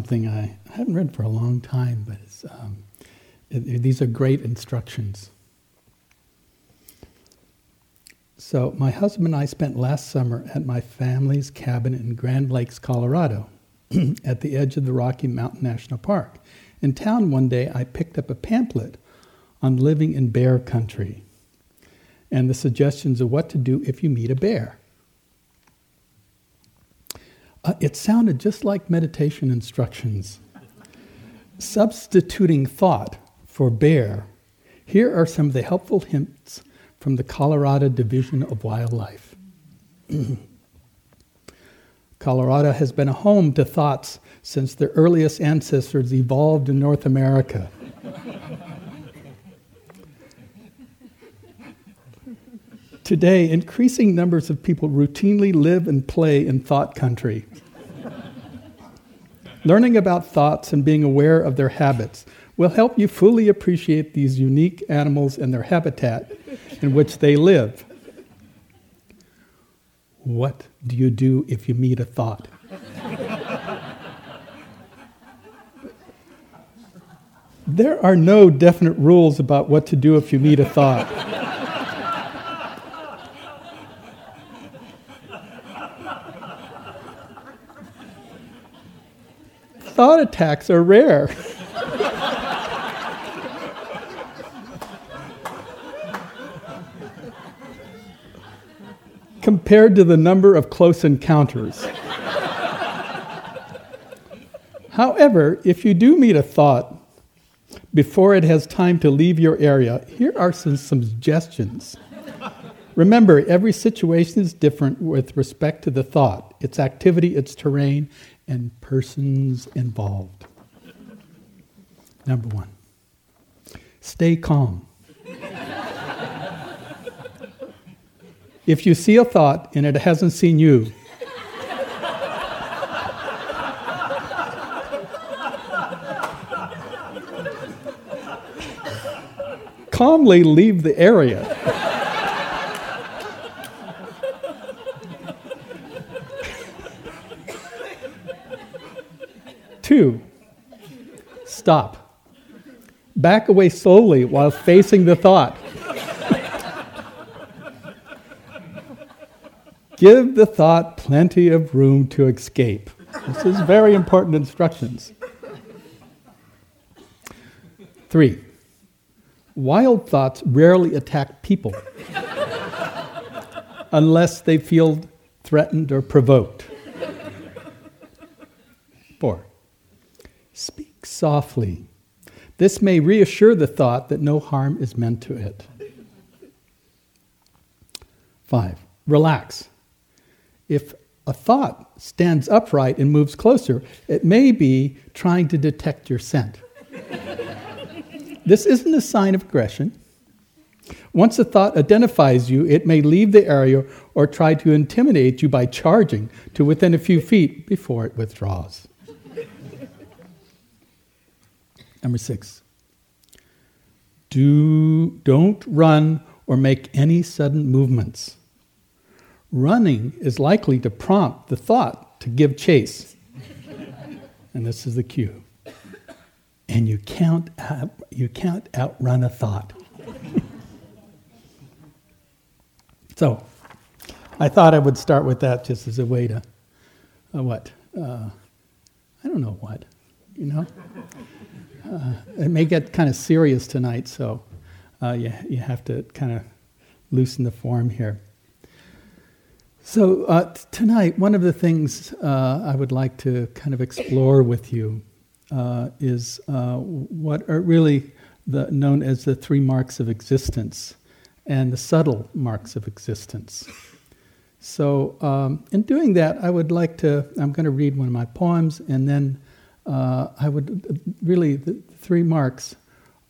something I haven't read for a long time, but um, it, these are great instructions. So, my husband and I spent last summer at my family's cabin in Grand Lakes, Colorado, at the edge of the Rocky Mountain National Park. In town one day, I picked up a pamphlet on living in bear country and the suggestions of what to do if you meet a bear. Uh, it sounded just like meditation instructions. Substituting thought for bear, here are some of the helpful hints from the Colorado Division of Wildlife. Colorado has been a home to thoughts since their earliest ancestors evolved in North America. Today, increasing numbers of people routinely live and play in thought country. Learning about thoughts and being aware of their habits will help you fully appreciate these unique animals and their habitat in which they live. What do you do if you meet a thought? there are no definite rules about what to do if you meet a thought. Thought attacks are rare. compared to the number of close encounters. However, if you do meet a thought before it has time to leave your area, here are some, some suggestions. Remember, every situation is different with respect to the thought, its activity, its terrain, and persons involved. Number one, stay calm. if you see a thought and it hasn't seen you, calmly leave the area. Two, stop. Back away slowly while facing the thought. Give the thought plenty of room to escape. This is very important instructions. Three, wild thoughts rarely attack people unless they feel threatened or provoked. Four, speak softly. This may reassure the thought that no harm is meant to it. Five, relax. If a thought stands upright and moves closer, it may be trying to detect your scent. this isn't a sign of aggression. Once a thought identifies you, it may leave the area or try to intimidate you by charging to within a few feet before it withdraws. Number six. Do, don't run or make any sudden movements. Running is likely to prompt the thought to give chase. and this is the cue. And you can't, out, you can't outrun a thought. so, I thought I would start with that just as a way to, uh, what? Uh, I don't know what, you know? Uh, it may get kind of serious tonight, so uh, you, you have to kind of loosen the form here. So, uh, t- tonight, one of the things uh, I would like to kind of explore with you uh, is uh, what are really the, known as the three marks of existence and the subtle marks of existence. So, um, in doing that, I would like to, I'm going to read one of my poems, and then uh, I would really, the three marks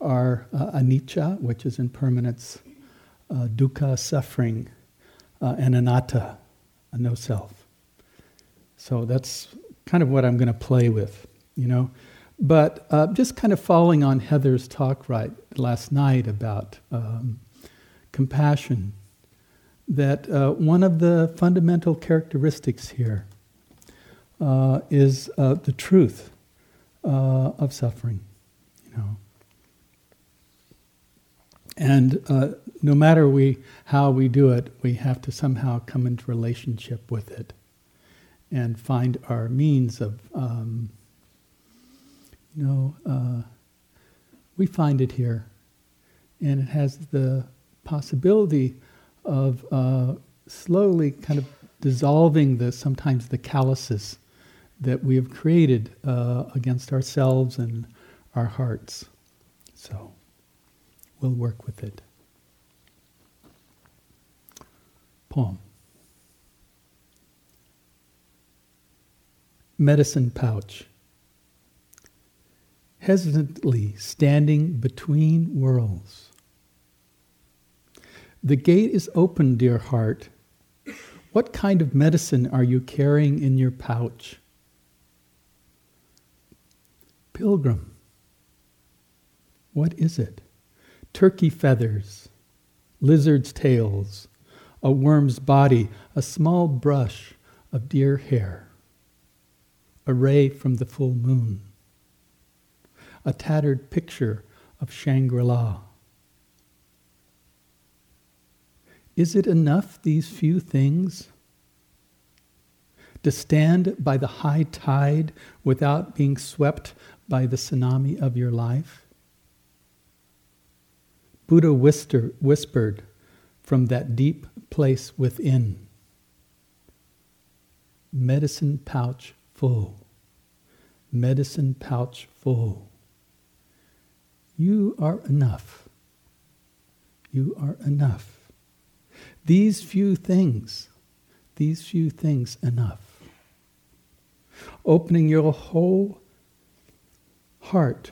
are uh, anicca, which is impermanence, dukkha, suffering, and anatta, a no self. So that's kind of what I'm going to play with, you know. But uh, just kind of following on Heather's talk right last night about um, compassion, that uh, one of the fundamental characteristics here uh, is uh, the truth uh, of suffering, you know. And uh, no matter we how we do it, we have to somehow come into relationship with it and find our means of, um, you know, uh, we find it here, and it has the possibility of uh, slowly kind of dissolving the sometimes the calluses that we have created uh, against ourselves and our hearts. So we'll work with it. Poem. Medicine pouch. Hesitantly standing between worlds. The gate is open, dear heart. What kind of medicine are you carrying in your pouch? Pilgrim. What is it? Turkey feathers, lizard's tails, a worm's body, a small brush of deer hair, a ray from the full moon, a tattered picture of Shangri La. Is it enough, these few things? To stand by the high tide without being swept by the tsunami of your life? Buddha whisper, whispered from that deep place within medicine pouch full, medicine pouch full. You are enough. You are enough. These few things, these few things enough. Opening your whole heart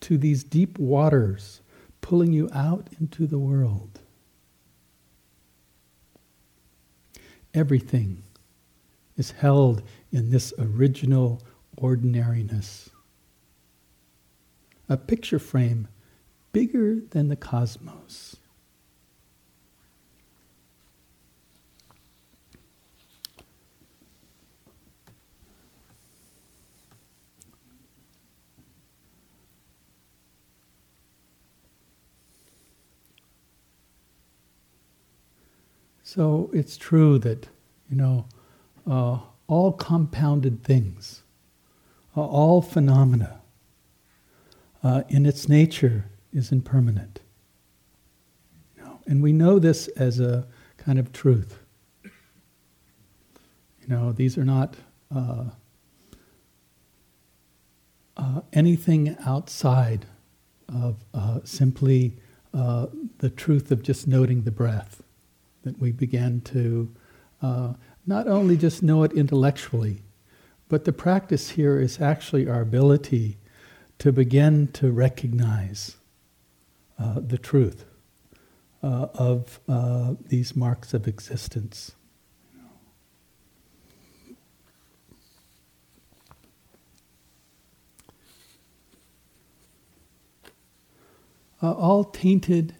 to these deep waters, pulling you out into the world. Everything is held in this original ordinariness. A picture frame bigger than the cosmos. So it's true that, you know, uh, all compounded things, uh, all phenomena, uh, in its nature is impermanent. You know, and we know this as a kind of truth. You know, these are not uh, uh, anything outside of uh, simply the truth of just noting the breath that we began to uh, not only just know it intellectually, but the practice here is actually our ability to begin to recognize uh, the truth uh, of uh, these marks of existence. Uh, all tainted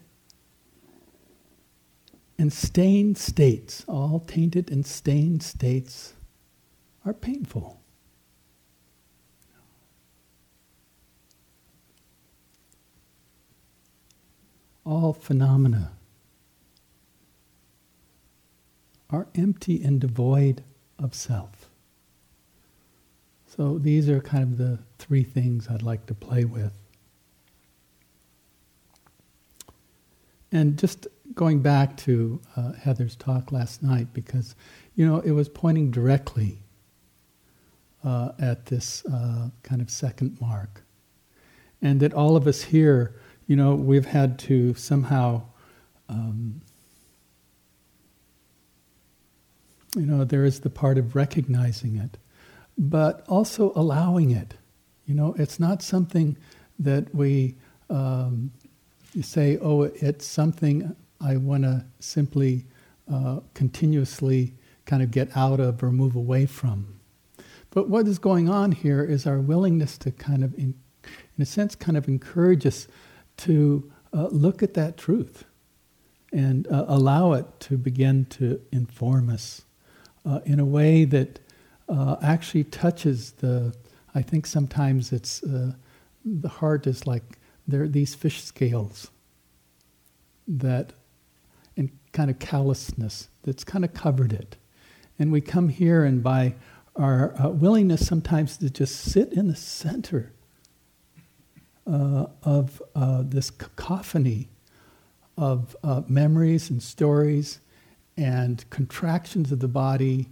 and stained states, all tainted and stained states, are painful. All phenomena are empty and devoid of self. So these are kind of the three things I'd like to play with. And just going back to uh, Heather's talk last night, because, you know, it was pointing directly uh, at this uh, kind of second mark. And that all of us here, you know, we've had to somehow, um, you know, there is the part of recognizing it, but also allowing it. You know, it's not something that we um, say, oh, it's something I want to simply uh, continuously kind of get out of or move away from. But what is going on here is our willingness to kind of, in, in a sense, kind of encourage us to uh, look at that truth and uh, allow it to begin to inform us uh, in a way that uh, actually touches the, I think sometimes it's uh, the heart is like there are these fish scales that, kind of callousness that's kind of covered it. And we come here, and by our uh, willingness sometimes to just sit in the center uh, of uh, this cacophony of uh, memories and stories and contractions of the body,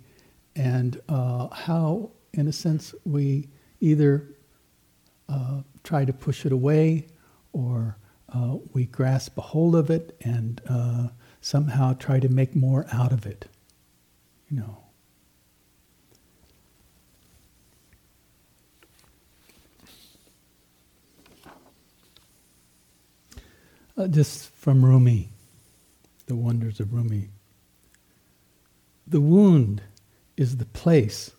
and uh, how, in a sense, we either uh, try to push it away or we grasp a hold of it and somehow try to make more out of it. You know. Uh, just from Rumi, the wonders of Rumi. The wound is the place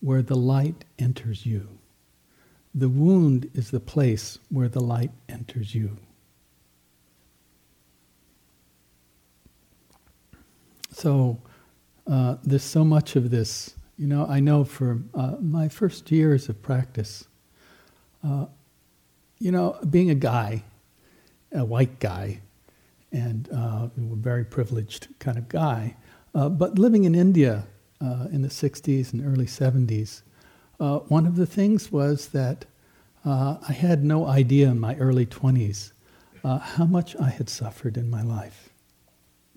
where the light enters you. The wound is the place where the light enters you. So uh, there's so much of this. You know, I know for uh, my first years of practice, uh, you know, being a guy, a white guy, and uh, a very privileged kind of guy, uh, but living in India uh, in the 60s and early 70s, uh, one of the things was that I had no idea in my early 20s uh, how much I had suffered in my life.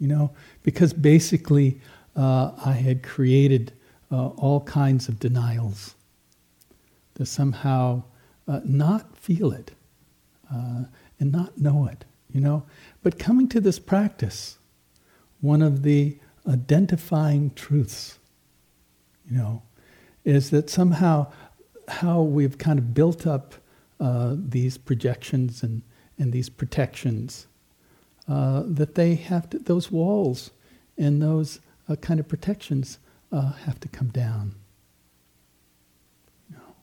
You know, because basically uh, I had created uh, all kinds of denials to somehow uh, not feel it and not know it, you know. But coming to this practice, one of the identifying truths you know, is that somehow how we've kind of built up uh, these projections and, and these protections, uh, that they have to, those walls and those uh, kind of protections uh, have to come down. Know.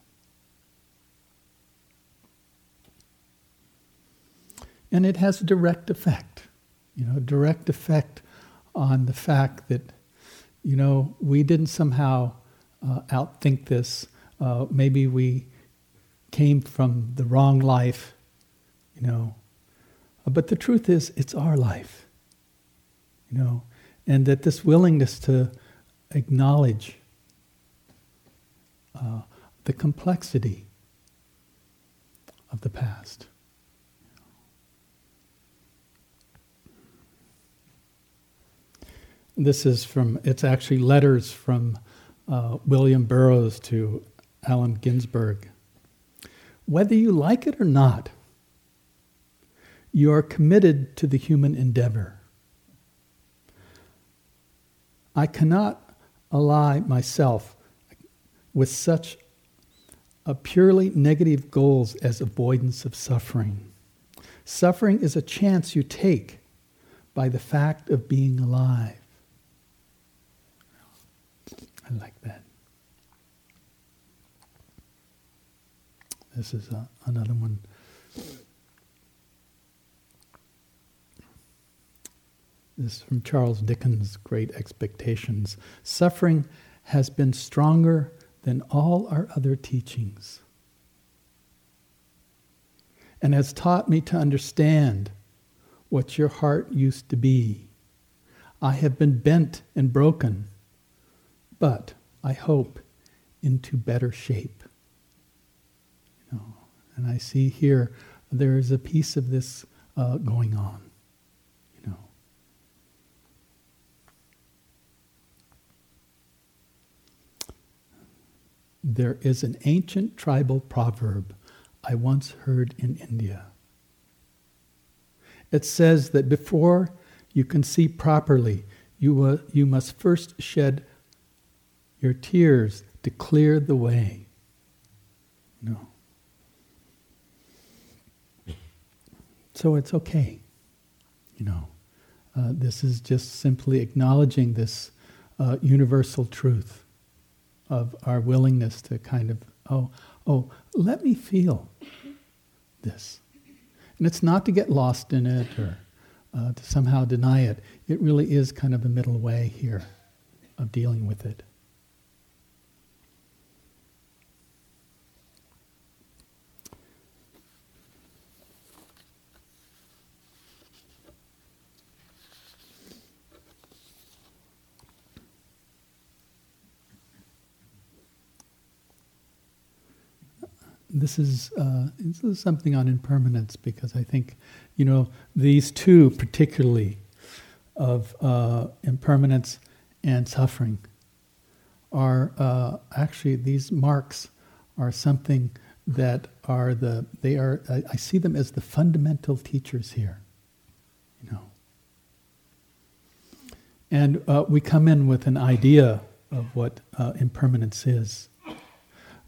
And it has a direct effect, you know, direct effect on the fact that you know, we didn't somehow uh, outthink this. Uh, maybe we came from the wrong life, you know. But the truth is, it's our life, you know, and that this willingness to acknowledge uh, the complexity of the past. This is from, it's actually letters from uh, William Burroughs to Allen Ginsberg. Whether you like it or not, you are committed to the human endeavor. I cannot ally myself with such a purely negative goals as avoidance of suffering. Suffering is a chance you take by the fact of being alive. I like that. This is uh, another one. This is from Charles Dickens' Great Expectations. Suffering has been stronger than all our other teachings and has taught me to understand what your heart used to be. I have been bent and broken but I hope into better shape. You know, and I see here there is a piece of this uh, going on. There is an ancient tribal proverb I once heard in India. It says that before you can see properly, you, uh, you must first shed your tears to clear the way. No. So it's okay. You know, uh, this is just simply acknowledging this uh, universal truth of our willingness to kind of, oh, oh, let me feel this. And it's not to get lost in it or uh, to somehow deny it. It really is kind of a middle way here of dealing with it. This is uh, this is something on impermanence because I think, you know, these two particularly of uh, impermanence and suffering are uh, actually these marks are something that are the they are I, I see them as the fundamental teachers here, you know. And uh, we come in with an idea of what uh, impermanence is.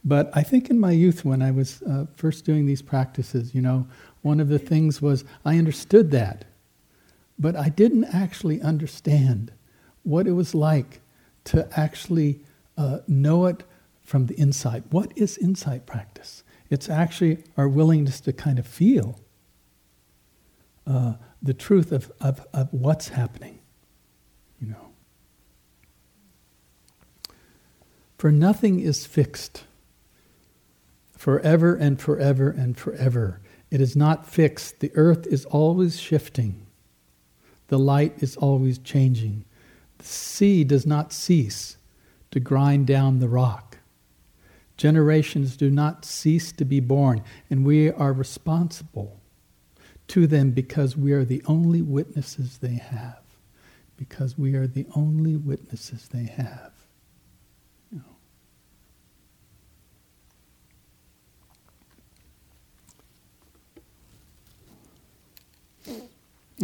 But I think in my youth, when I was uh, first doing these practices, you know, one of the things was I understood that, but I didn't actually understand what it was like to actually uh, know it from the inside. What is insight practice? It's actually our willingness to kind of feel uh, the truth of, of, of what's happening, you know. For nothing is fixed forever and forever and forever. It is not fixed. The earth is always shifting. The light is always changing. The sea does not cease to grind down the rock. Generations do not cease to be born, and we are responsible to them because we are the only witnesses they have. Because we are the only witnesses they have.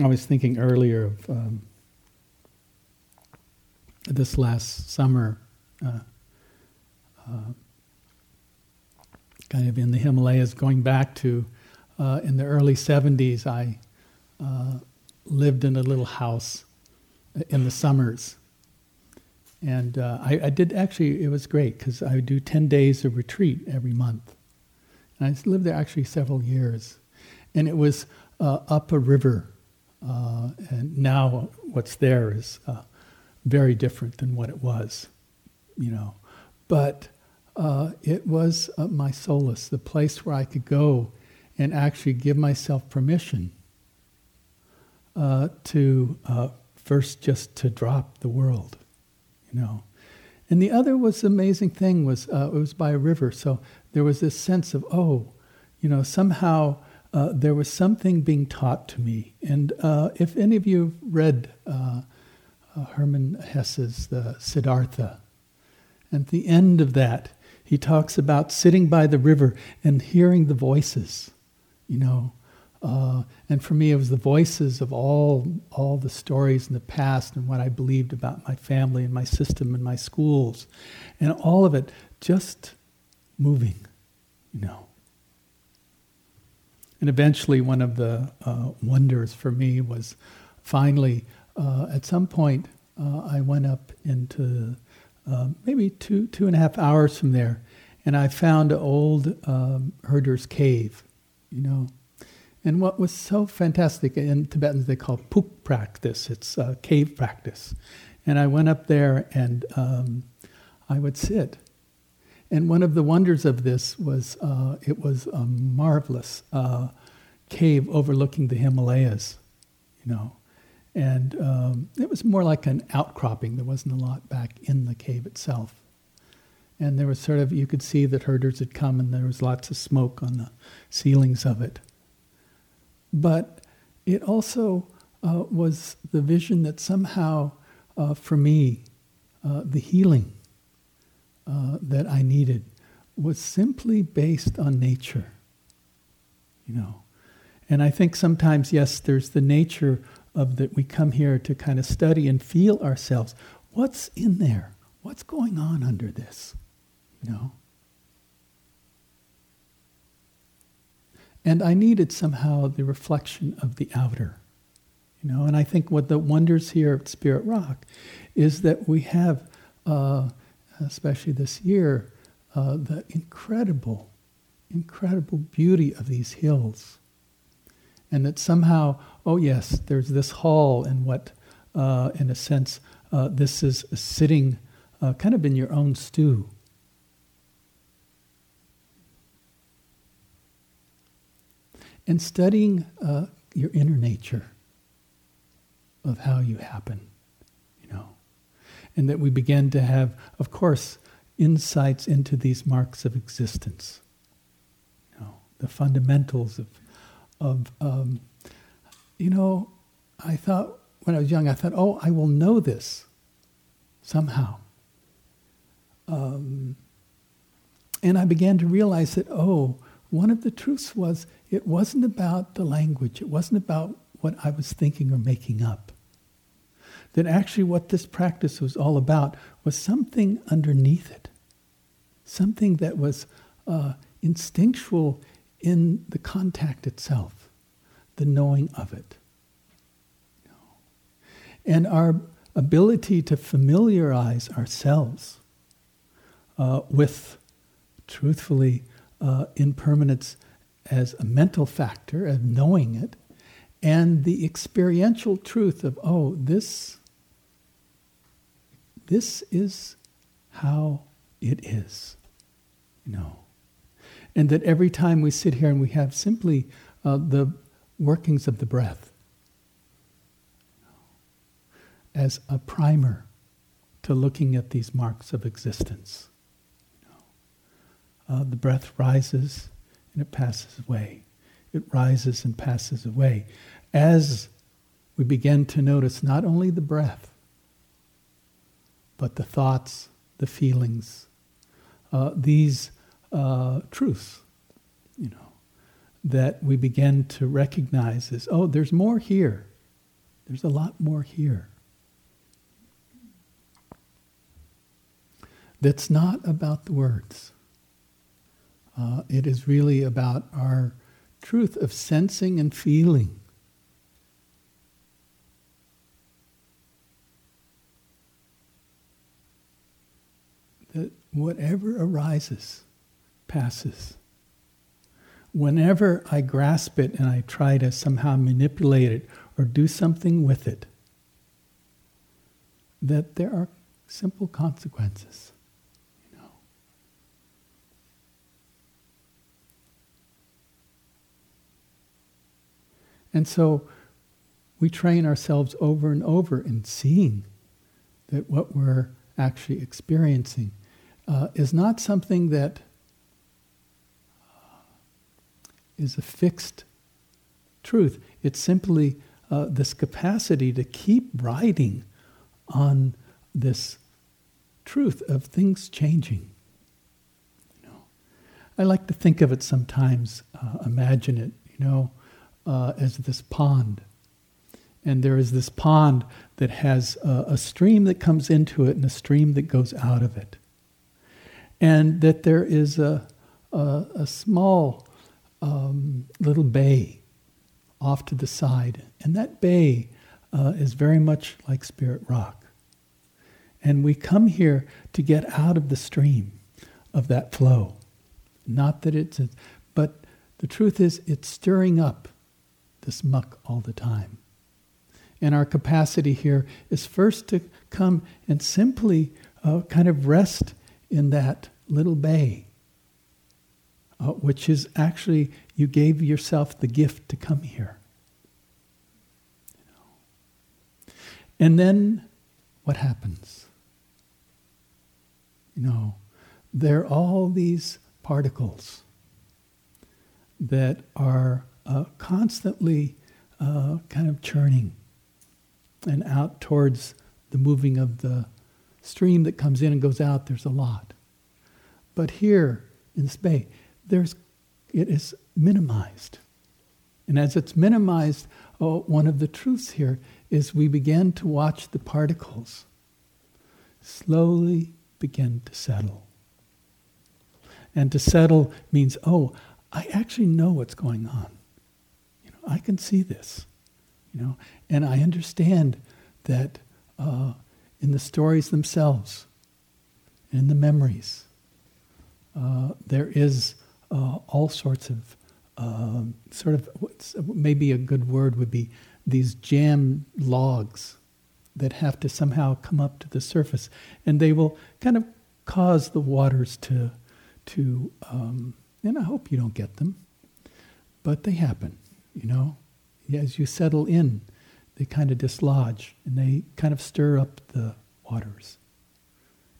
I was thinking earlier of um, this last summer, uh, uh, kind of in the Himalayas, going back to uh, in the early 70s, I uh, lived in a little house in the summers. And uh, I, I, did actually, it was great because I would do 10 days of retreat every month. And I lived there actually several years. And it was uh, up a river uh, and now what's there is uh, very different than what it was, you know. But uh, it was uh, my solace, the place where I could go and actually give myself permission uh, to uh, first just to drop the world, you know. And the other was amazing thing was it was by a river, so there was this sense of oh, you know, somehow uh, there was something being taught to me. And uh, if any of you have read uh, uh, Hermann Hesse's The Siddhartha, at the end of that, he talks about sitting by the river and hearing the voices, you know. Uh, and for me, it was the voices of all, all the stories in the past and what I believed about my family and my system and my schools. And all of it just moving, you know. And eventually, one of the uh, wonders for me was finally, uh, at some point, uh, I went up into uh, maybe two, two and a half hours from there, and I found an old um, herder's cave, you know. And what was so fantastic, in Tibetans they call puk practice, it's cave practice. And I went up there and um, I would sit and one of the wonders of this was uh, it was a marvelous uh, cave overlooking the Himalayas, you know. And um, it was more like an outcropping. There wasn't a lot back in the cave itself. And there was sort of, you could see that herders had come and there was lots of smoke on the ceilings of it. But it also uh, was the vision that somehow, uh, for me, uh, the healing uh, that I needed was simply based on nature. You know, and I think sometimes, yes, there's the nature of that we come here to kind of study and feel ourselves. What's in there? What's going on under this? You know. And I needed somehow the reflection of the outer. You know, and I think what the wonders here at Spirit Rock is that we have uh, especially this year, uh, the incredible, incredible beauty of these hills. And that somehow, oh yes, there's this hall, and what, uh, in a sense, uh, this is sitting uh, kind of in your own stew. And studying uh, your inner nature of how you happen and that we begin to have, of course, insights into these marks of existence. the fundamentals of, of um, you know, I thought when I was young, I thought, oh, I will know this somehow. Um, and I began to realize that, oh, one of the truths was it wasn't about the language, it wasn't about what I was thinking or making up. That actually, what this practice was all about was something underneath it, something that was uh, instinctual in the contact itself, the knowing of it. And our ability to familiarize ourselves uh, with, truthfully, uh, impermanence as a mental factor, of knowing it, and the experiential truth of, oh, this, this is how it is, know. And that every time we sit here and we have simply uh, the workings of the breath as a primer to looking at these marks of existence. Uh, the breath rises and it passes away. It rises and passes away. As we begin to notice not only the breath, but the thoughts, the feelings, uh, these uh, truths, you know, that we begin to recognize as, oh, there's more here. There's a lot more here. That's not about the words. Uh, it is really about our truth of sensing and feeling. That whatever arises, passes. Whenever I grasp it and I try to somehow manipulate it or do something with it, that there are simple consequences. You know. And so we train ourselves over and over in seeing that what we're actually experiencing uh, is not something that is a fixed truth. It's simply uh, this capacity to keep riding on this truth of things changing. You know, I like to think of it sometimes, uh, imagine it, you know, uh, as this pond. And there is this pond that has a, a stream that comes into it and a stream that goes out of it. And that there is a, a, a small um, little bay off to the side. And that bay uh, is very much like Spirit Rock. And we come here to get out of the stream of that flow. Not that it's, a, but the truth is, it's stirring up this muck all the time. And our capacity here is first to come and simply uh, kind of rest in that little bay uh, which is actually you gave yourself the gift to come here. And then what happens? You know, there are all these particles that are uh, constantly uh, kind of churning and out towards the moving of the stream that comes in and goes out, there's a lot. But here in space, there's, it is minimized. And as it's minimized, oh, one of the truths here is we begin to watch the particles slowly begin to settle. And to settle means, oh, I actually know what's going on. You know, I can see this. You know, and I understand that uh, in the stories themselves, in the memories, uh, there is uh, all sorts of uh, sort of maybe a good word would be these jam logs that have to somehow come up to the surface, and they will kind of cause the waters to to. Um, and I hope you don't get them, but they happen. You know, as you settle in, they kind of dislodge and they kind of stir up the waters.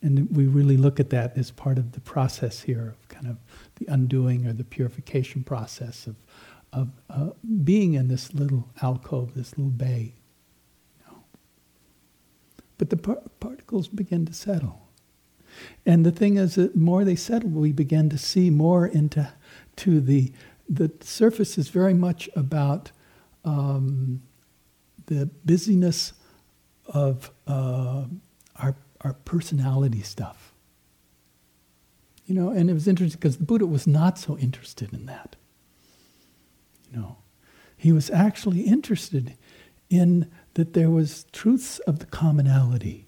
And we really look at that as part of the process here of kind of the undoing or the purification process of, of uh, being in this little alcove, this little bay. You know. But the par- particles begin to settle. And the thing is that more they settle, we begin to see more into to the the surface is very much about um, the busyness of uh, our our personality stuff. You know, and it was interesting because the Buddha was not so interested in that. You know, he was actually interested in that there was truths of the commonality,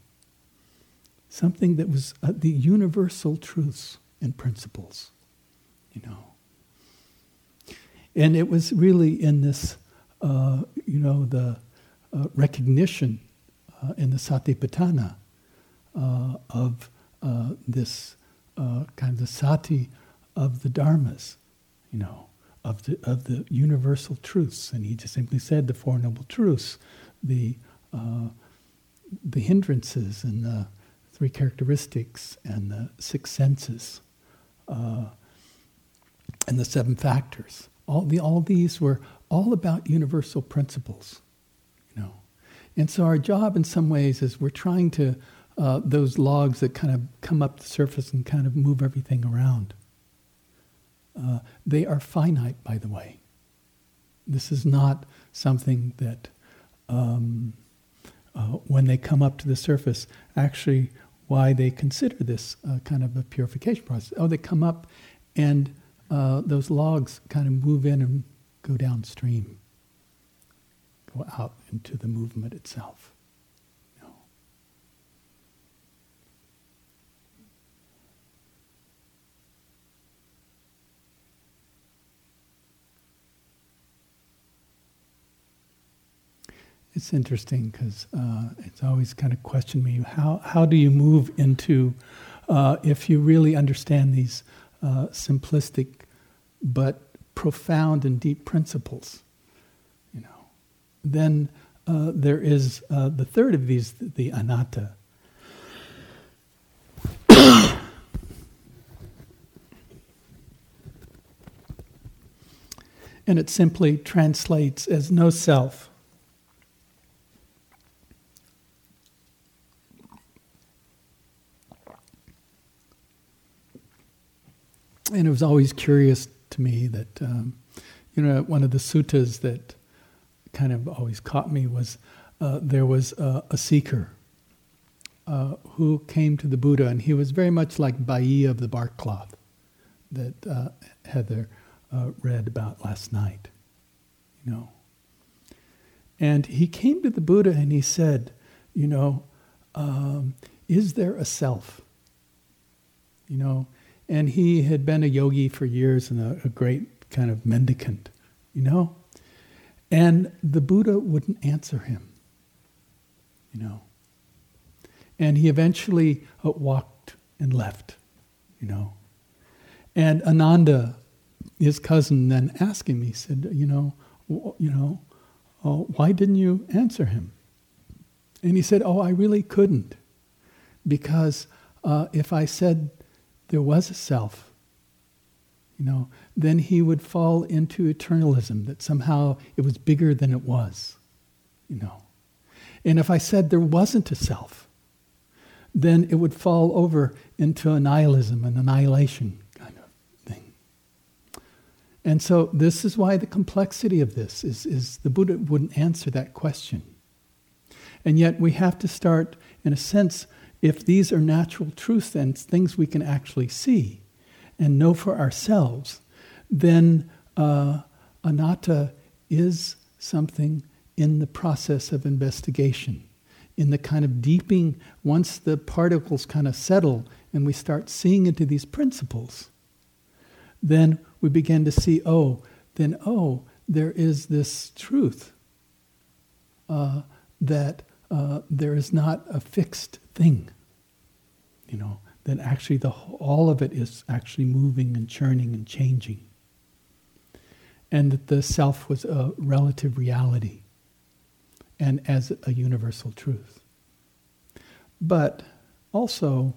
something that was uh, the universal truths and principles. You know, and it was really in this, uh, you know, the recognition uh, in the Satipatthana uh, of uh, this uh, kind of the sati of the dharmas, you know, of the of the universal truths, and he just simply said the four noble truths, the the hindrances and the three characteristics and the six senses and the seven factors. All, the, all these were all about universal principles. And so our job in some ways is we're trying to, uh, those logs that kind of come up the surface and kind of move everything around. Uh, they are finite, by the way. This is not something that, um, uh, when they come up to the surface, actually, why they consider this uh, kind of a purification process. Oh, they come up and uh, those logs kind of move in and go downstream, out into the movement itself. It's interesting because uh, it's always kind of questioned me how, how do you move into, uh, if you really understand these uh, simplistic but profound and deep principles. Then uh, there is uh, the third of these, the anatta. and it simply translates as no self. And it was always curious to me that, um, you know, one of the suttas that kind of always caught me was uh, there was a, seeker uh, who came to the Buddha, and he was very much like Bahiya of the bark cloth that uh, Heather uh, read about last night, you know. And he came to the Buddha and he said, you know, um, is there a self? You know, and he had been a yogi for years and a, a great kind of mendicant, you know? And the Buddha wouldn't answer him, you know? And he eventually uh, walked and left, you know? And Ananda, his cousin, then asked him, he said, you know, you know, oh, why didn't you answer him? And he said, oh, I really couldn't. Because uh, if I said there was a self, you know, then he would fall into eternalism, that somehow it was bigger than it was, you know. And if I said there wasn't a self, then it would fall over into a nihilism, an annihilation kind of thing. And so this is why the complexity of this is, is the Buddha wouldn't answer that question. And yet we have to start, in a sense, if these are natural truths and things we can actually see and know for ourselves, then uh, anatta is something in the process of investigation, in the kind of deeping, once the particles kind of settle and we start seeing into these principles, then we begin to see, oh, then, oh, there is this truth uh, that uh, there is not a fixed thing. You know, that actually the all of it is actually moving and churning and changing. And that the self was a relative reality and as a universal truth. But also,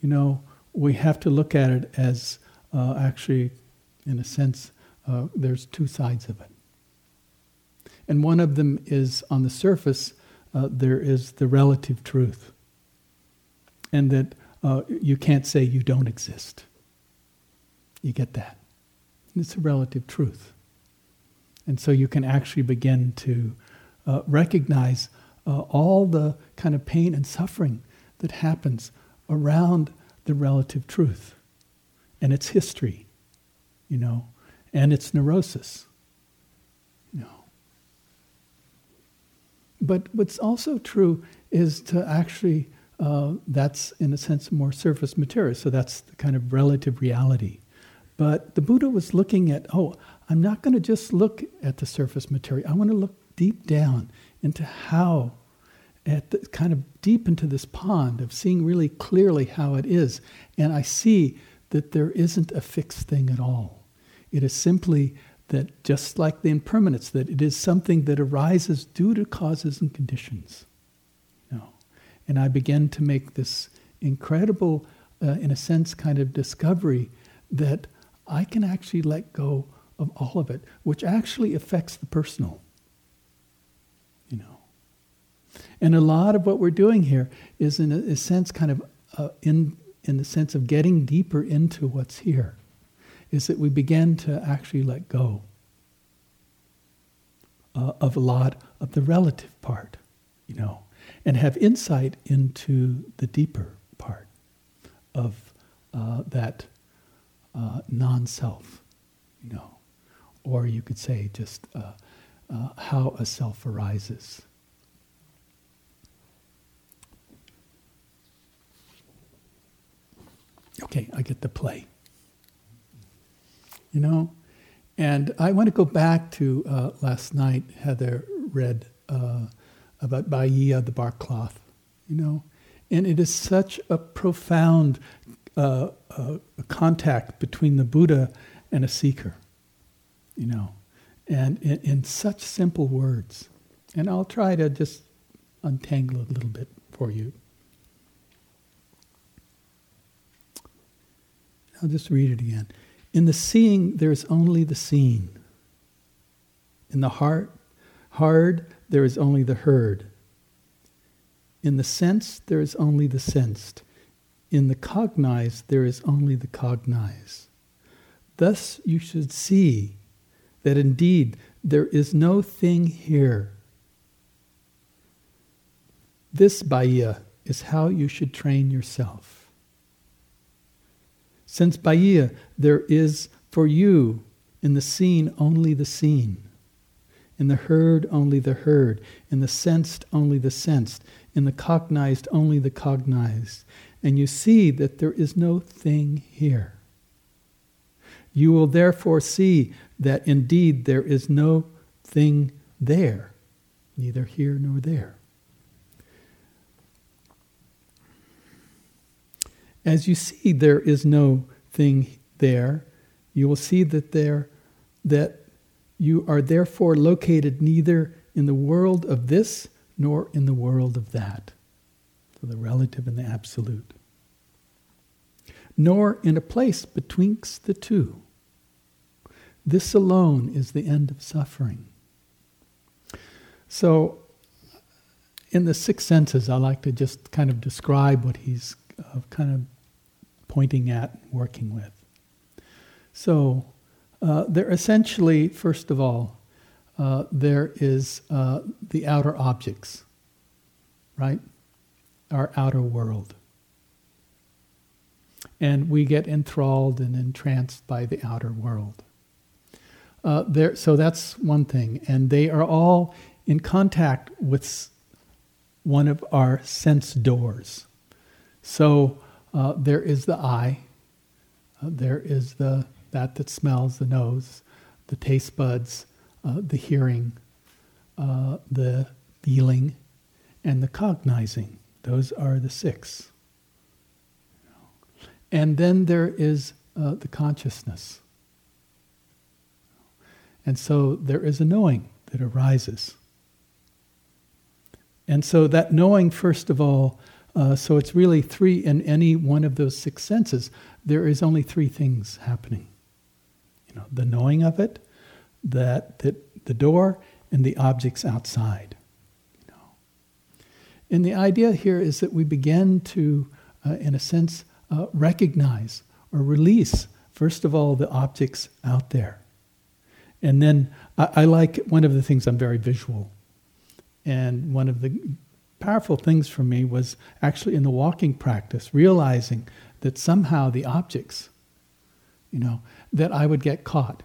you know, we have to look at it as uh, actually, in a sense, uh, there's two sides of it. And one of them is on the surface, uh, there is the relative truth. And that uh, you can't say you don't exist. You get that? It's a relative truth. And so you can actually begin to uh, recognize uh, all the kind of pain and suffering that happens around the relative truth and its history, you know, and its neurosis, you know. But what's also true is to actually, uh, that's in a sense more surface material, so that's the kind of relative reality. But the Buddha was looking at, oh, I'm not going to just look at the surface material. I want to look deep down into how, at the, kind of deep into this pond of seeing really clearly how it is. And I see that there isn't a fixed thing at all. It is simply that, just like the impermanence, that it is something that arises due to causes and conditions. And I began to make this incredible, uh, in a sense, kind of discovery that I can actually let go of all of it, which actually affects the personal. You know. And a lot of what we're doing here is, in a, a sense, kind of uh, in, in the sense of getting deeper into what's here, is that we begin to actually let go uh, of a lot of the relative part, you know, and have insight into the deeper part of uh, that uh, non self, you know, or you could say just uh, uh, how a self arises. Okay, I get the play. You know? And I want to go back to uh, last night, Heather read uh, about Bahiya, the bark cloth, you know? And it is such a profound uh, a contact between the Buddha and a seeker, you know, and in, in, such simple words. And I'll try to just untangle it a little bit for you. I'll just read it again. In the seeing, there is only the seen. In the heart, hard, there is only the heard. In the sense, there is only the sensed. In the cognized, there is only the cognized. Thus, you should see that indeed there is no thing here. This Bahiya is how you should train yourself. Since Bahiya, there is for you in the seen only the seen, in the heard only the heard, in the sensed only the sensed, in the cognized only the cognized, and you see that there is no thing here. You will therefore see that indeed there is no thing there, neither here nor there. As you see there is no thing there, you will see that there that you are therefore located neither in the world of this nor in the world of that. So the relative and the absolute nor in a place betwixt the two. This alone is the end of suffering. So, in the six senses, I like to just kind of describe what he's uh, kind of pointing at, and working with. So, uh, there essentially, first of all, uh, there is uh, the outer objects, right? Our outer world and we get enthralled and entranced by the outer world. Uh, there, so that's one thing, and they are all in contact with one of our sense doors. So uh, there is the eye, there is the that that smells, the nose, the taste buds, uh, the hearing, uh, the feeling, and the cognizing. Those are the six. And then there is uh, the consciousness. And so there is a knowing that arises. And so that knowing, first of all, Uh, so it's really three in any one of those six senses. There is only three things happening. Know, the knowing of it, that, that the door, and the objects outside. You know. And the idea here is that we begin to, uh, in a sense, uh, recognize or release, first of all, the objects out there. And then I, I like one of the things I'm very visual. And one of the powerful things for me was actually in the walking practice, realizing that somehow the objects, you know, that I would get caught.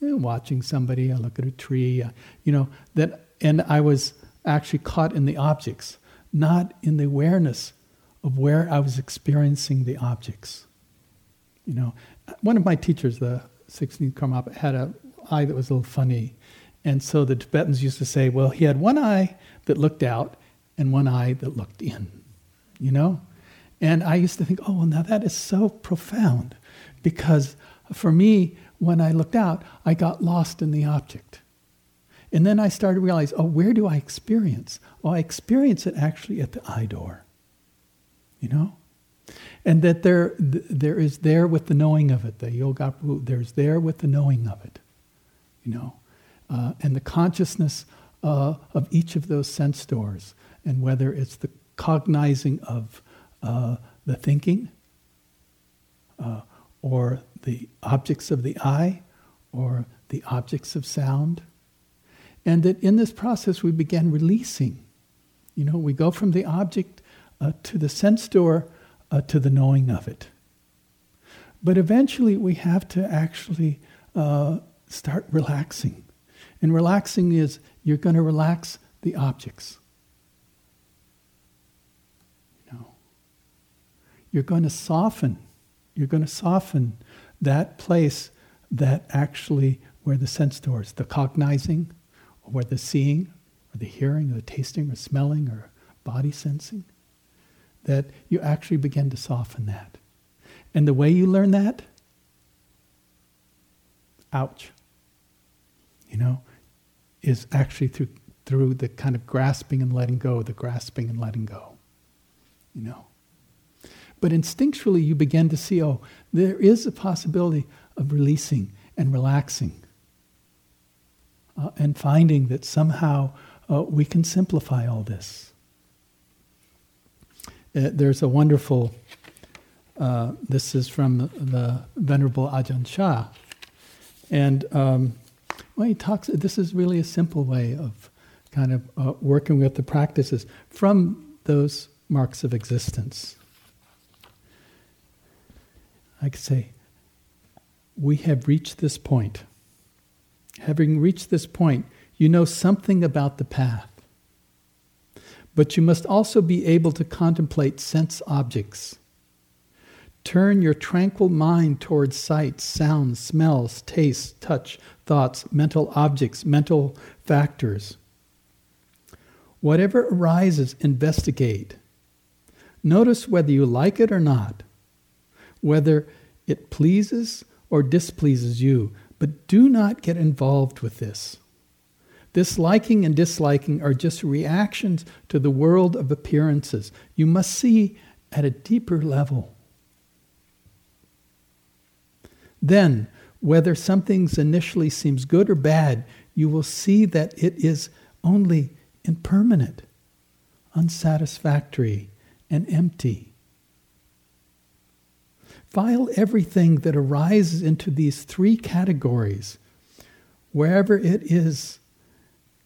You know, watching somebody, I look at a tree, uh, you know, that, and I was actually caught in the objects, not in the awareness of where I was experiencing the objects. You know, one of my teachers, the 16th Karmapa, had an eye that was a little funny. And so the Tibetans used to say, well, he had one eye that looked out and one eye that looked in, you know? And I used to think, oh, well, now that is so profound because for me, when I looked out, I got lost in the object. And then I started to realize, oh, where do I experience? Oh, I experience it actually at the eye door, you know? And that there, there is there with the knowing of it, the yoga, there's there with the knowing of it you know, uh, and the consciousness uh, of each of those sense doors, and whether it's the cognizing of uh, the thinking, uh, or the objects of the eye, or the objects of sound. And that in this process we begin releasing. You know, we go from the object uh, to the sense door uh, to the knowing of it. But eventually we have to actually start relaxing. And relaxing is you're going to relax the objects. You know, you're going to soften. You're going to soften that place that actually where the sense doors, the cognizing, or where the seeing, or the hearing, or the tasting, or smelling, or body sensing, that you actually begin to soften that. And the way you learn that, ouch you know, is actually through, through the kind of grasping and letting go, the grasping and letting go, you know. But instinctually, you begin to see, oh, there is a possibility of releasing and relaxing. Uh, and finding that somehow uh, we can simplify all this. Uh, there's a wonderful, uh, this is from the Venerable Ajahn Chah. And um, well, he talks, this is really a simple way of kind of uh, working with the practices from those marks of existence. I could say, we have reached this point. Having reached this point, you know something about the path. But you must also be able to contemplate sense objects Turn your tranquil mind towards sights, sounds, smells, tastes, touch, thoughts, mental objects, mental factors. Whatever arises, investigate. Notice whether you like it or not, whether it pleases or displeases you, but do not get involved with this. This liking and disliking are just reactions to the world of appearances. You must see at a deeper level. Then, whether something initially seems good or bad, you will see that it is only impermanent, unsatisfactory, and empty. File everything that arises into these three categories, wherever it is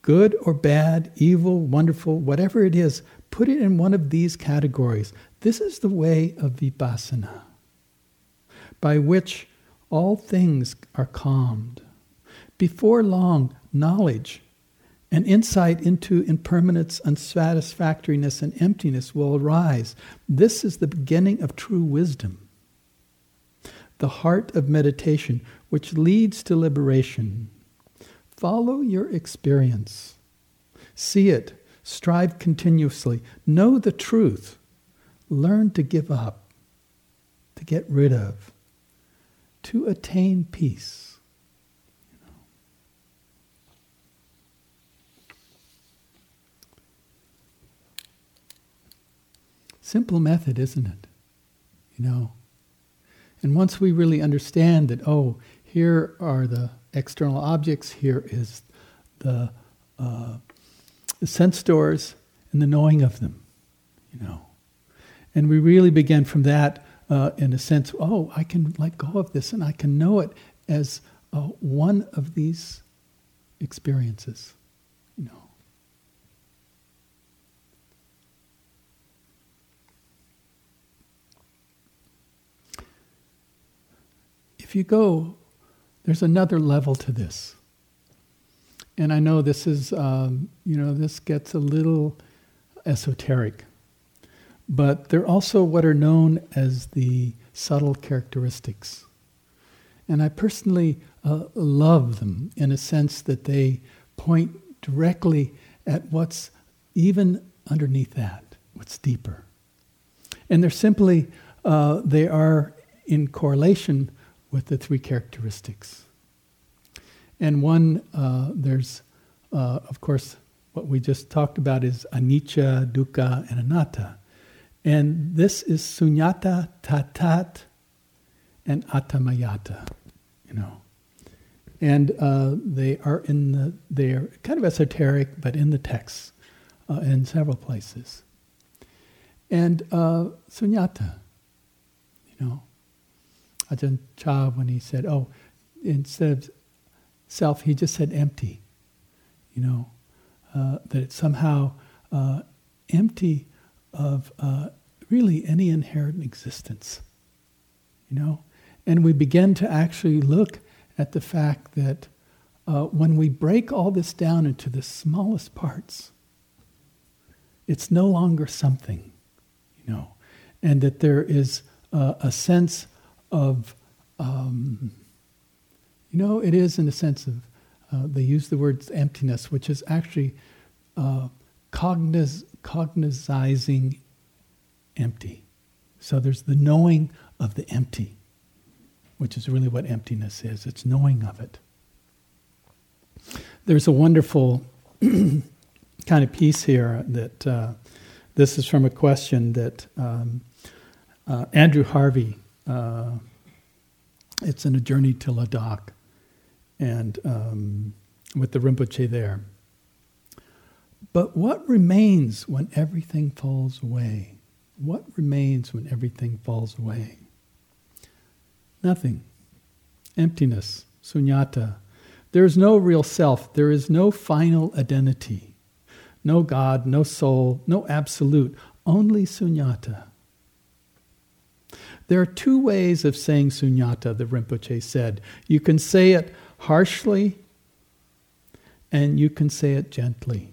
good or bad, evil, wonderful, whatever it is, put it in one of these categories. This is the way of vipassana, by which all things are calmed. Before long, knowledge and insight into impermanence, unsatisfactoriness, and emptiness will arise. This is the beginning of true wisdom, the heart of meditation, which leads to liberation. Follow your experience, see it, strive continuously, know the truth, learn to give up, to get rid of to attain peace. Simple method, isn't it? You know? And once we really understand that, oh, here are the external objects, here is the, uh, the sense doors, and the knowing of them, you know. And we really begin from that uh, in a sense, oh, I can let go of this and I can know it as uh, one of these experiences, you know. If you go, there's another level to this. And I know this is, um, you know, this gets a little esoteric. But they're also what are known as the subtle characteristics. And I personally uh, love them in a sense that they point directly at what's even underneath that, what's deeper. And they're simply, uh, they are in correlation with the three characteristics. And one, uh, there's, uh, of course, what we just talked about is anicca, dukkha, and anatta. And this is sunyata, tathata, and atammayata, you know. And uh, they are in the, they are kind of esoteric, but in the texts uh, in several places. And uh, sunyata, you know, Ajahn Chah, when he said, oh, instead of self, he just said empty, you know, uh, that it's somehow uh, empty of uh, really any inherent existence, you know? And we begin to actually look at the fact that uh, when we break all this down into the smallest parts, it's no longer something, you know, and that there is uh, a sense of, um, you know, it is in a sense of, uh, they use the word emptiness, which is actually uh, cogniz- cognizing empty. So there's the knowing of the empty, which is really what emptiness is it's knowing of it. There's a wonderful kind of piece here that uh, this is from a question that um, uh, Andrew Harvey, uh, it's in a journey to Ladakh, and um, with the Rinpoche there. But what remains when everything falls away? What remains when everything falls away? Nothing. Emptiness, sunyata. There is no real self. There is no final identity. No God, no soul, no absolute. Only sunyata. There are two ways of saying sunyata, the Rinpoche said. You can say it harshly, and you can say it gently.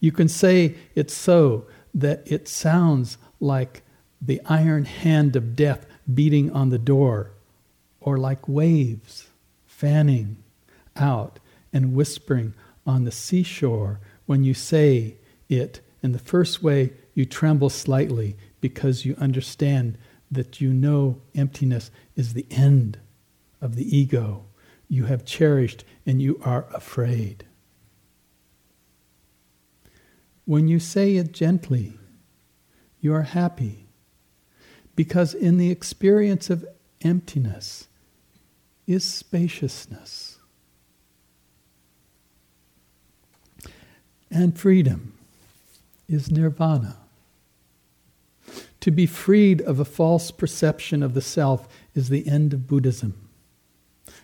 You can say it so that it sounds like the iron hand of death beating on the door, or like waves fanning out and whispering on the seashore when you say it. In the first way, you tremble slightly because you understand that you know emptiness is the end of the ego you have cherished and you are afraid. When you say it gently, you are happy. Because in the experience of emptiness is spaciousness and freedom is nirvana. To be freed of a false perception of the self is the end of Buddhism.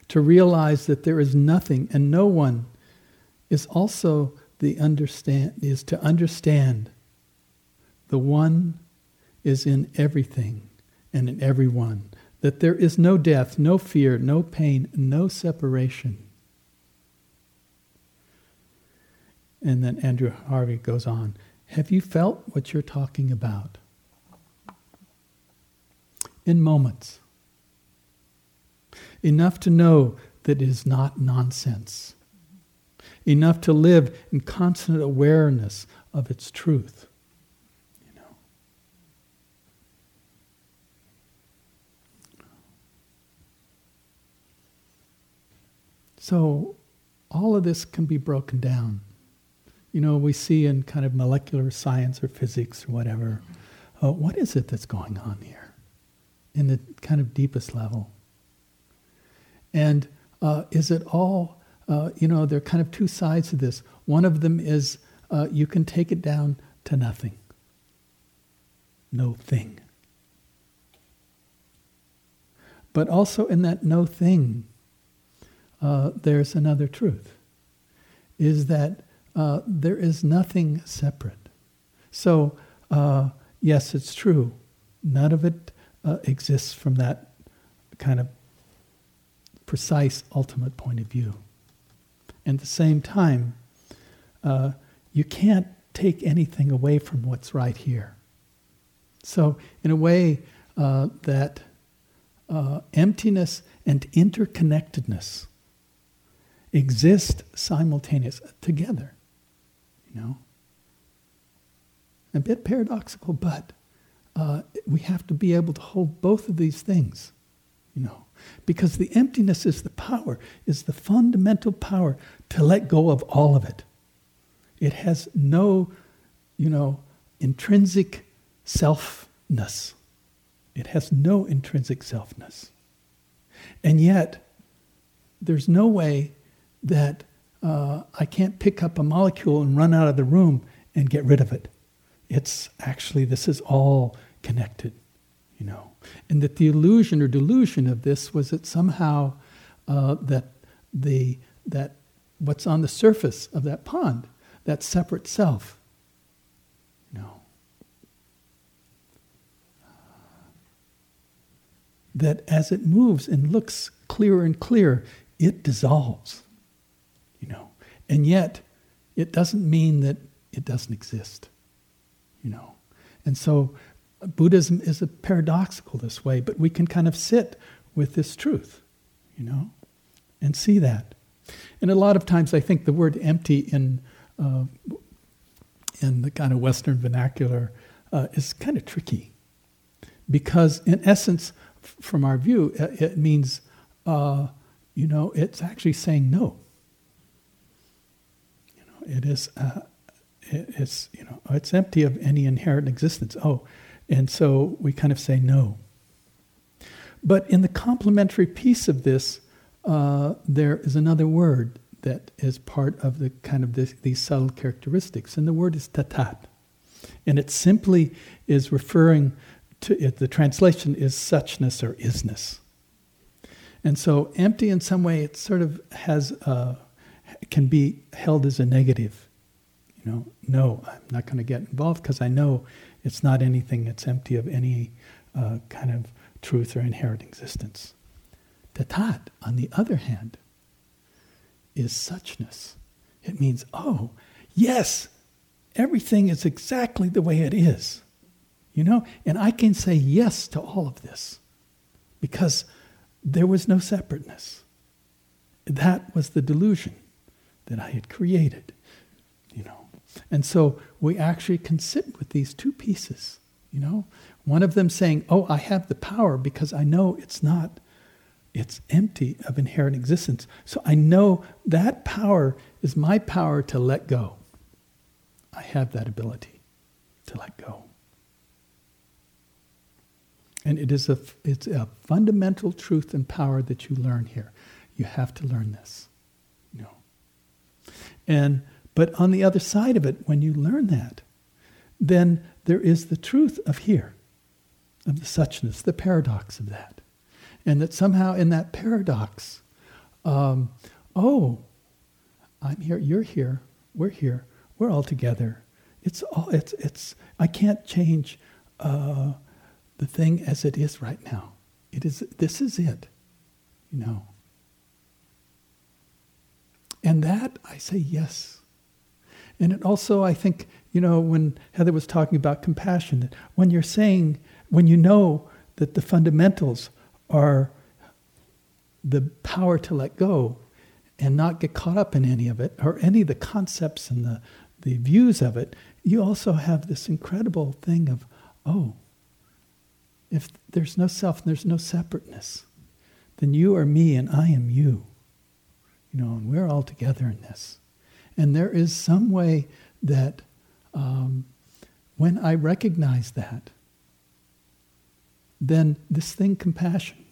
To realize that there is nothing and no one is also the understand is to understand the one is in everything and in everyone. That there is no death, no fear, no pain, no separation. And then Andrew Harvey goes on Have you felt what you're talking about? In moments. Enough to know that it is not nonsense enough to live in constant awareness of its truth. You know. So, all of this can be broken down. You know, we see in kind of molecular science or physics or whatever, uh, what is it that's going on here in the kind of deepest level? And uh, is it all, uh, you know, there are kind of two sides to this. One of them is uh, you can take it down to nothing, no thing. But also in that no thing, uh, there's another truth, is that uh, there is nothing separate. So, uh, yes, it's true. None of it uh, exists from that kind of precise ultimate point of view. And at the same time, uh, you can't take anything away from what's right here. So, in a way, uh, that uh, emptiness and interconnectedness exist simultaneous together. You know, a bit paradoxical, but uh, we have to be able to hold both of these things. You know, because the emptiness is the power, is the fundamental power to let go of all of it. It has no, you know, intrinsic selfness. It has no intrinsic selfness. And yet, there's no way that uh, I can't pick up a molecule and run out of the room and get rid of it. It's actually, this is all connected, you know. And that the illusion or delusion of this was that somehow uh, that the, that what's on the surface of that pond, that separate self, you know, that as it moves and looks clearer and clearer, it dissolves. You know. And yet, it doesn't mean that it doesn't exist. You know. And so Buddhism is paradoxical this way, but we can kind of sit with this truth, you know, and see that. And a lot of times I think the word empty in, uh, in the kind of Western vernacular uh, is kind of tricky. Because in essence, from our view, it means, uh, you know, it's actually saying no. You know, it is, uh, it, it's, you know, it's empty of any inherent existence. Oh, and so we kind of say no. But in the complementary piece of this, uh, there is another word that is part of the kind of this, these subtle characteristics, and the word is tathata. And it simply is referring to it, the translation is suchness or isness. And so empty in some way, it sort of has, uh, can be held as a negative. You know, no, I'm not going to get involved because I know it's not anything that's empty of any uh, kind of truth or inherent existence. Tathata, on the other hand, is suchness. It means, oh, yes, everything is exactly the way it is. You know, and I can say yes to all of this because there was no separateness. That was the delusion that I had created. And so we actually can sit with these two pieces, you know. One of them saying, Oh, I have the power because I know it's not, it's empty of inherent existence. So I know that power is my power to let go. I have that ability to let go. And it is a, it's a fundamental truth and power that you learn here. You have to learn this. You know. And but on the other side of it, when you learn that, then there is the truth of here, of the suchness, the paradox of that. And that somehow in that paradox, um, oh, I'm here, you're here, we're here, we're all together. It's all, it's, it's, I can't change uh, the thing as it is right now. It is, this is it, you know. And that, I say yes. And it also, I think, you know, when Heather was talking about compassion, that when you're saying, when you know that the fundamentals are the power to let go and not get caught up in any of it, or any of the concepts and the, the views of it, you also have this incredible thing of, oh, if there's no self and there's no separateness, then you are me and I am you. You know, and we're all together in this. And there is some way that um, when I recognize that, then this thing, compassion.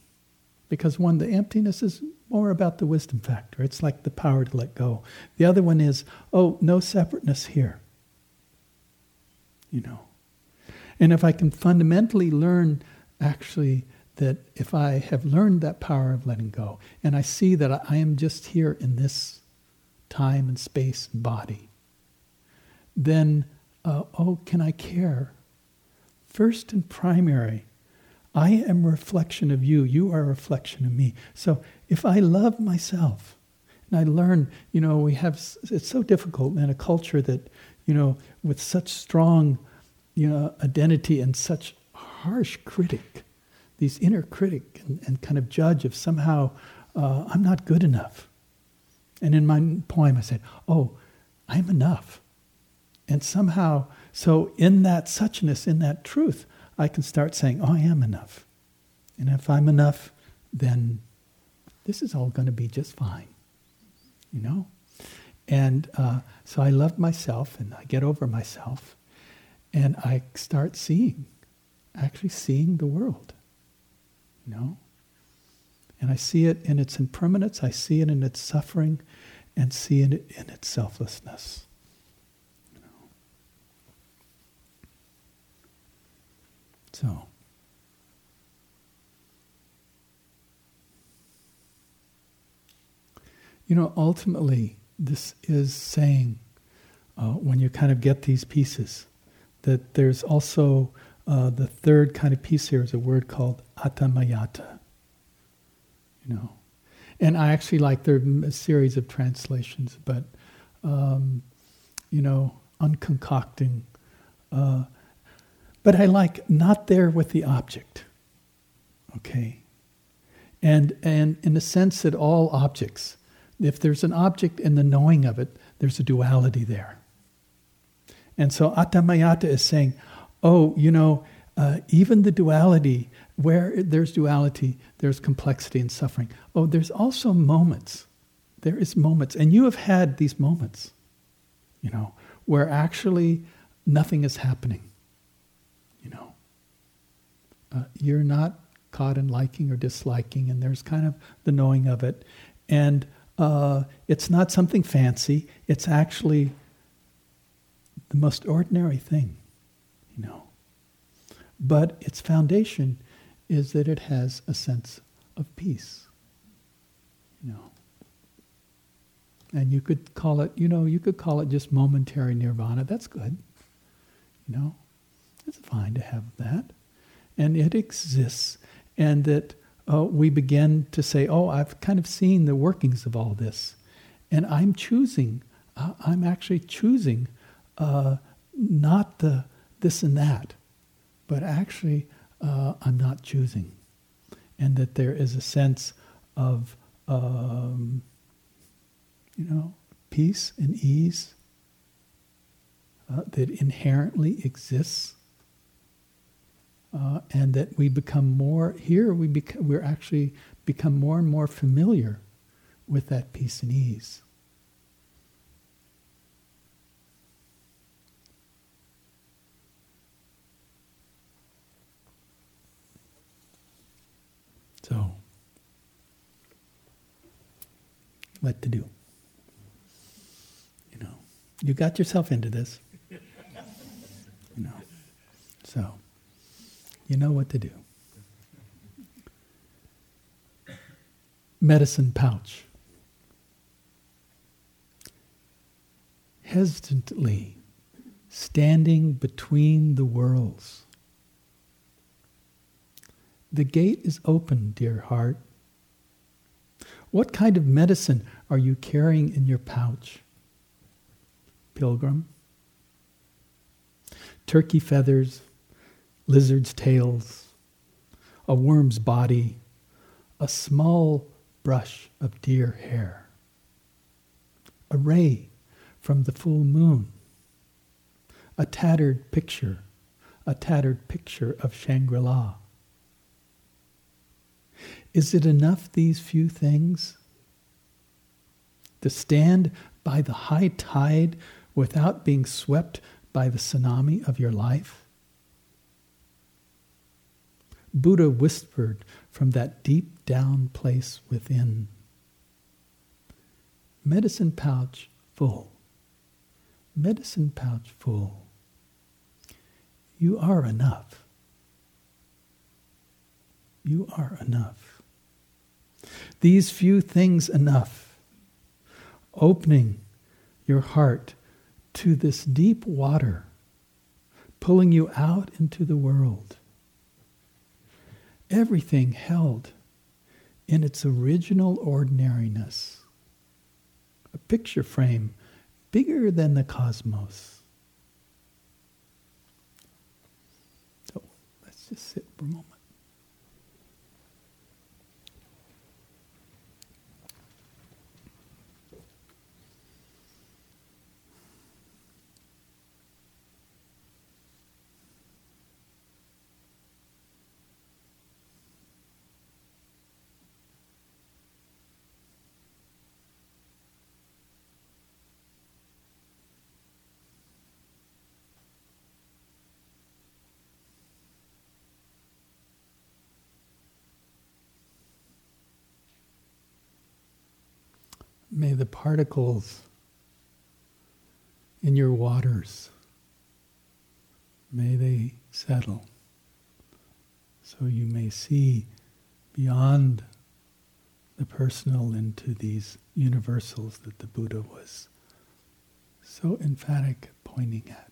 Because one, the emptiness is more about the wisdom factor. It's like the power to let go. The other one is, oh, no separateness here. You know. And if I can fundamentally learn actually that if I have learned that power of letting go, and I see that I am just here in this time and space and body, then, uh, oh, can I care? First and primary, I am a reflection of you. You are a reflection of me. So if I love myself, and I learn, you know, we have, it's so difficult in a culture that, you know, with such strong, you know, identity and such harsh critic, these inner critic and, and kind of judge of somehow uh, I'm not good enough. And in my poem, I said, Oh, I'm enough. And somehow, so in that suchness, in that truth, I can start saying, Oh, I am enough. And if I'm enough, then this is all going to be just fine. You know? And uh, so I love myself and I get over myself and I start seeing, actually seeing the world. You know? And I see it in its impermanence, I see it in its suffering, and see it in its selflessness. So, you know, ultimately, this is saying, uh, when you kind of get these pieces, that there's also uh, the third kind of piece here is a word called atammayata. You know, and I actually like there a series of translations, but um, you know, unconcocting. Uh, but I like not there with the object. Okay? And, and in the sense that all objects, if there's an object in the knowing of it, there's a duality there. And so Atammayata is saying, oh, you know, uh, even the duality, where there's duality, there's complexity and suffering. Oh, there's also moments. There is moments. And you have had these moments, you know, where actually nothing is happening. You know, uh, you're not caught in liking or disliking, and there's kind of the knowing of it. And uh, it's not something fancy, it's actually the most ordinary thing, you know. But its foundation is that it has a sense of peace, you know. And you could call it, you know, you could call it just momentary nirvana. That's good, you know. It's fine to have that. And it exists. And that uh, we begin to say, oh, I've kind of seen the workings of all this. And I'm choosing, uh, I'm actually choosing uh, not the this and that, but actually uh, I'm not choosing. And that there is a sense of, um, you know, peace and ease uh, that inherently exists uh, and that we become more here we bec- we're actually become more and more familiar with that peace and ease so what to do you know you got yourself into this you know so you know what to do. Medicine pouch. Hesitantly standing between the worlds. The gate is open, dear heart. What kind of medicine are you carrying in your pouch? Pilgrim? Turkey feathers, lizard's tails, a worm's body, a small brush of deer hair, a ray from the full moon, a tattered picture, a tattered picture of Shangri La. Is it enough, these few things? To stand by the high tide without being swept by the tsunami of your life? Buddha whispered from that deep down place within. Medicine pouch full. Medicine pouch full. You are enough. You are enough. These few things enough. Opening your heart to this deep water, pulling you out into the world. Everything held in its original ordinariness. A picture frame bigger than the cosmos. So let's just sit for a moment. May the particles in your waters, may they settle so you may see beyond the personal into these universals that the Buddha was so emphatic pointing at.